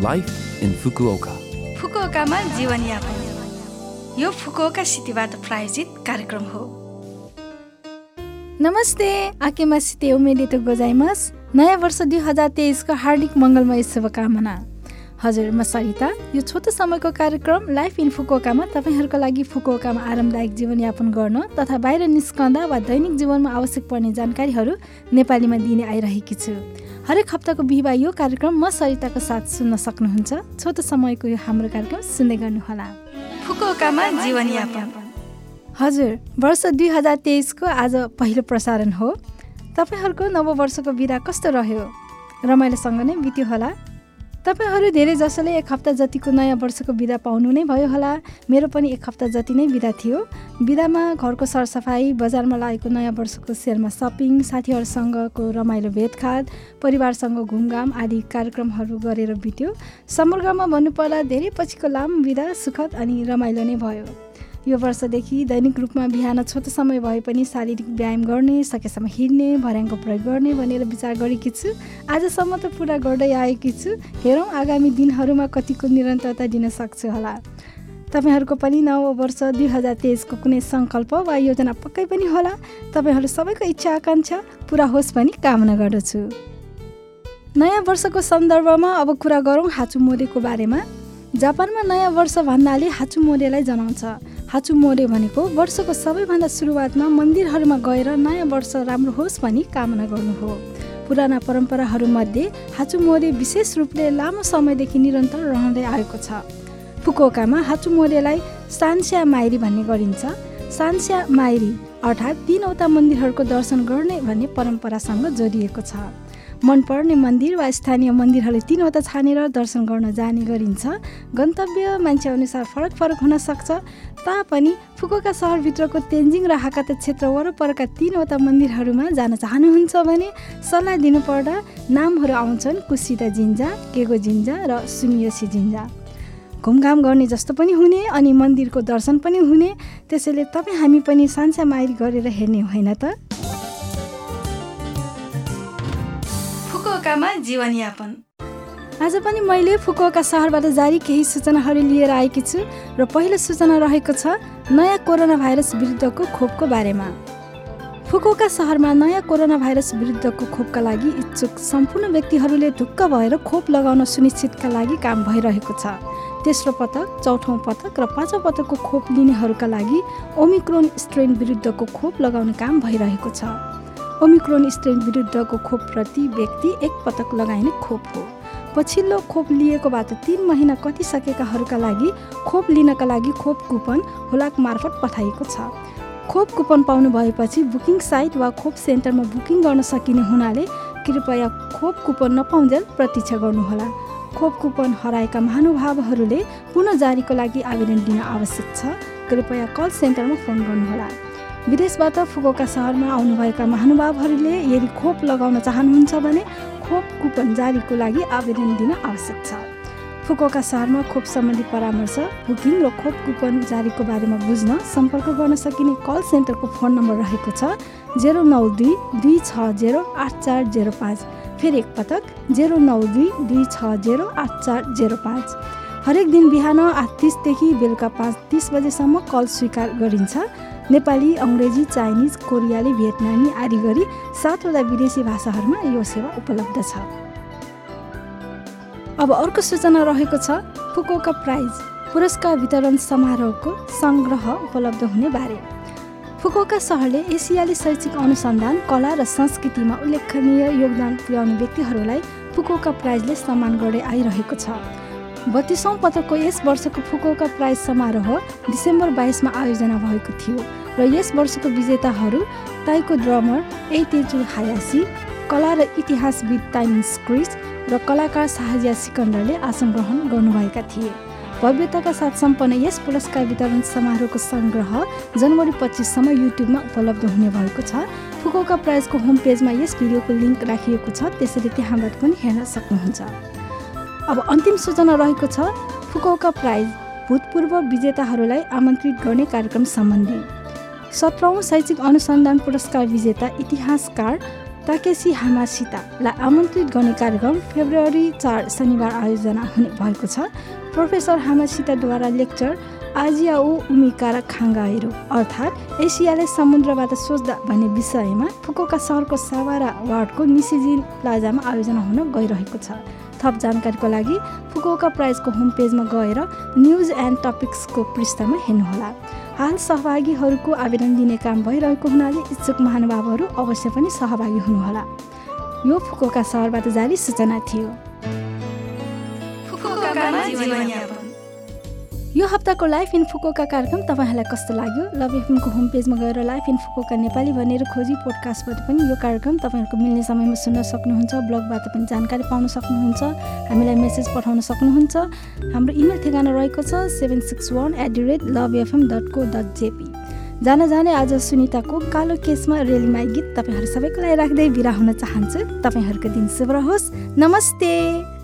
Life in Fukuoka फुकुओकामा जीवनयापन यो Fukuoka सिटीबाट प्रायोजित कार्यक्रम हो नमस्ते आकेमा सिते उमेदे त गोजाइमस नयाँ वर्ष दुई हजार तेइसको हार्दिक मङ्गलमय शुभकामना हजुर म सरिता। यो छोटो समयको कार्यक्रम लाइफ इन फुकुओकामा तपाईँहरूको लागि फुकुओकामा आरामदायक जीवनयापन गर्न तथा बाहिर निस्कँदा वा दैनिक जीवनमा आवश्यक पर्ने जानकारीहरू नेपालीमा दिने आइरहेकी छु। हरेक हप्ताको बिहिबार यो कार्यक्रम म सरिताको साथ सुन्न सक्नुहुन्छ। छोटो समयको यो हाम्रो कार्यक्रम सुन्दै गर्नुहोला। जीवनयापन हजुर वर्ष दुई हजार तेइसको आज पहिलो प्रसारण हो। तपाईँहरूको नववर्षको विदा कस्तो रह्यो? रमाइलोसँग नै बित्यो होला। तपाईँहरू धेरै जसोले एक हप्ता जतिको नयाँ वर्षको बिदा पाउनु नै भयो होला। मेरो पनि एक हप्ता जति नै बिदा थियो। बिदामा घरको सरसफाइ बजारमा लागेको नयाँ वर्षको सेलमा सपिङ साथीहरूसँगको रमाइलो भेटघाट परिवारसँग घुमघाम आदि कार्यक्रमहरू गरेर बित्यो। समग्रमा भन्नुपर्दा धेरै पछिको लामो बिदा सुखद अनि रमाइलो नै भयो। यो वर्षदेखि दैनिक रूपमा बिहान छोटो समय भए पनि शारीरिक व्यायाम गर्ने सकेसम्म हिँड्ने भर्याङको प्रयोग गर्ने भनेर विचार गरेकी छु। आजसम्म त पुरा गर्दै आएकी छु। हेरौँ आगामी दिनहरूमा कतिको निरन्तरता दिन सक्छु होला। तपाईँहरूको पनि नव वर्ष दुई हजार तेइसको कुनै सङ्कल्प वा योजना पक्कै पनि होला। तपाईँहरू सबैको इच्छा आकाङ्क्षा पुरा होस् भनी कामना गर्दछु। नयाँ वर्षको सन्दर्भमा अब कुरा गरौँ हाचु मोरेको बारेमा। जापानमा नयाँ वर्ष भन्नाले हाचु मोरेलाई जनाउँछ। हाचु मोरे भनेको वर्षको सबैभन्दा सुरुवातमा मन्दिरहरूमा गएर नयाँ वर्ष राम्रो होस् भनी कामना गर्नु हो। पुराना परम्पराहरूमध्ये हाचु मोरे विशेष रूपले लामो समयदेखि निरन्तर रहँदै आएको छ। फुकोकामा हाचु मोरेलाई सान्स्या माइरी भन्ने गरिन्छ। सान्स्या माइरी अर्थात् तिनवटा मन्दिरहरूको दर्शन गर्ने भन्ने परम्परासँग जोडिएको छ। मनपर्ने मन्दिर वा स्थानीय मन्दिरहरू तिनवटा छानेर दर्शन गर्न जाने गरिन्छ। गन्तव्य मान्छे अनुसार फरक फरक हुन सक्छ। तापनि फुकुका सहरभित्रको तेन्जिङ र हाकाता क्षेत्र वरपरका तिनवटा मन्दिरहरूमा जान चाहनुहुन्छ भने सल्लाह दिनुपर्दा नामहरू आउँछन् कुसिता जिन्जा केगो जिन्जा र सुनियोसी जिन्जा। घुमघाम गर्ने जस्तो पनि हुने अनि मन्दिरको दर्शन पनि हुने। त्यसैले तपाईँ हामी पनि सान्सा माइरी गरेर हेर्ने होइन त? फुकुओकामा जीवनयापन। आज पनि मैले फुकुओका सहरबाट जारी केही सूचनाहरू लिएर आएकी छु र पहिलो सूचना रहेको छ नयाँ कोरोना भाइरस विरुद्धको खोपको बारेमा। फुकुओका सहरमा नयाँ कोरोना भाइरस विरुद्धको खोपका लागि इच्छुक सम्पूर्ण व्यक्तिहरूले ढुक्क भएर खोप लगाउन सुनिश्चितका लागि काम भइरहेको छ। तेस्रो पटक चौथौँ पटक र पाँचौँ पटकको खोप लिनेहरूका लागि ओमिक्रोन स्ट्रेन विरुद्धको खोप लगाउने काम भइरहेको छ। ओमिक्रोन स्ट्रेन विरुद्धको खोप प्रति व्यक्ति एक पटक लगाइने खोप हो। पछिल्लो खोप लिएकोबाट तिन महिना कटिसकेकाहरूका लागि खोप लिनका लागि खोप कुपन हुलाक मार्फत पठाइएको छ। खोप कुपन पाउनु भएपछि बुकिङ साइट वा खोप सेन्टरमा बुकिङ गर्न सकिने हुनाले कृपया खोप कुपन नपाउन्जेल प्रतीक्षा गर्नुहोला। खोप कुपन हराएका महानुभावहरूले पुनः जारीको लागि आवेदन दिन आवश्यक छ। कृपया कल सेन्टरमा फोन गर्नुहोला। विदेशबाट फुकोका सहरमा आउनुभएका महानुभावहरूले यदि खोप लगाउन चाहनुहुन्छ भने खोप कुपन जारीको लागि आवेदन दिन आवश्यक छ। फुकोका सहरमा खोप सम्बन्धी परामर्श बुकिङ र खोप कुपन जारीको बारेमा बुझ्न सम्पर्क गर्न सकिने कल सेन्टरको फोन नम्बर रहेको छ जेरो नौ दुई दुई छ जेरो आठ चार जेरो पाँच। फेरि एकपटक जेरो नौ दुई दुई छ जेरो आठ चार जेरो पाँच। हरेक दिन बिहान आठ तिसदेखि बेलुका पाँच तिस बजेसम्म कल स्वीकार गरिन्छ। नेपाली अङ्ग्रेजी चाइनिज कोरियाली भियतनामी आदि गरी सातवटा विदेशी भाषाहरूमा यो सेवा उपलब्ध छ। अब अर्को सूचना रहेको छ फुकोका प्राइज पुरस्कार वितरण समारोहको सङ्ग्रह उपलब्ध हुने बारे। फुकोका सहरले एसियाली शैक्षिक अनुसन्धान कला र संस्कृतिमा उल्लेखनीय योगदान पुर्याउने व्यक्तिहरूलाई फुकोका प्राइजले सम्मान गर्दै आइरहेको छ। बत्तिसौँ पटकको यस वर्षको फुकोका प्राइज समारोह डिसेम्बर बाइसमा आयोजना भएको थियो र यस वर्षको विजेताहरू ताइको ड्रमर एतेजु हायासी कला र इतिहासविद टाइम स्क्रिस र कलाकार शाहजिया सिकन्दरले आसन ग्रहण गर्नुभएका थिए। भव्यताका साथ सम्पन्न यस पुरस्कार वितरण समारोहको सङ्ग्रह जनवरी पच्चिससम्म युट्युबमा उपलब्ध हुने भएको छ। फुकोका प्राइजको होम पेजमा यस भिडियोको लिङ्क राखिएको छ त्यसैले त्यहाँबाट पनि हेर्न सक्नुहुन्छ। अब अन्तिम सूचना रहेको छ फुकौका प्राइज भूतपूर्व विजेताहरूलाई आमन्त्रित गर्ने कार्यक्रम सम्बन्धी। सत्रौँ शैक्षिक अनुसन्धान पुरस्कार विजेता इतिहासकार ताकेसी हामासितालाई आमन्त्रित गर्ने कार्यक्रम फेब्रुअरी चार शनिबार आयोजना हुने भएको छ। प्रोफेसर हामासिताद्वारा लेक्चर आजिया ओ उमिकारा खाङ्गाहरू अर्थात् एसियाले समुद्रबाट सोच्दा भन्ने विषयमा फुकोका सहरको सावारा वार्डको निसिजिन प्लाजामा आयोजना हुन गइरहेको छ। थप जानकारीको लागि फुकोका प्राइजको होम पेजमा गएर न्युज एन्ड टपिक्सको पृष्ठमा हेर्नुहोला। हाल सहभागीहरूको आवेदन दिने काम भइरहेको हुनाले इच्छुक महानुभावहरू अवश्य पनि सहभागी हुनुहोला। यो फुकोका सहरबाट जारी सूचना थियो। यो हप्ताको लाइफ इन्फोकोका कार्यक्रम तपाईँहरूलाई कस्तो लाग्यो? लभ एफएमको होम पेजमा गएर लाइफ इन्फोकोका नेपाली भनेर खोजी पोडकास्टबाट पनि यो कार्यक्रम तपाईँहरूको मिल्ने समयमा सुन्न सक्नुहुन्छ ब्लगबाट पनि जानकारी पाउन सक्नुहुन्छ हामीलाई मेसेज पठाउन सक्नुहुन्छ। हाम्रो इमेल ठेगाना रहेको छ seven six one eight the rate love FM dot co dot JP जान जाने आज सुनिताको कालो केसमा रेलीमा गीत तपाईँहरू सबैको लागि राख्दै बिरा हुन चाहन्छु। तपाईँहरूको दिन शुभ रहोस्। नमस्ते।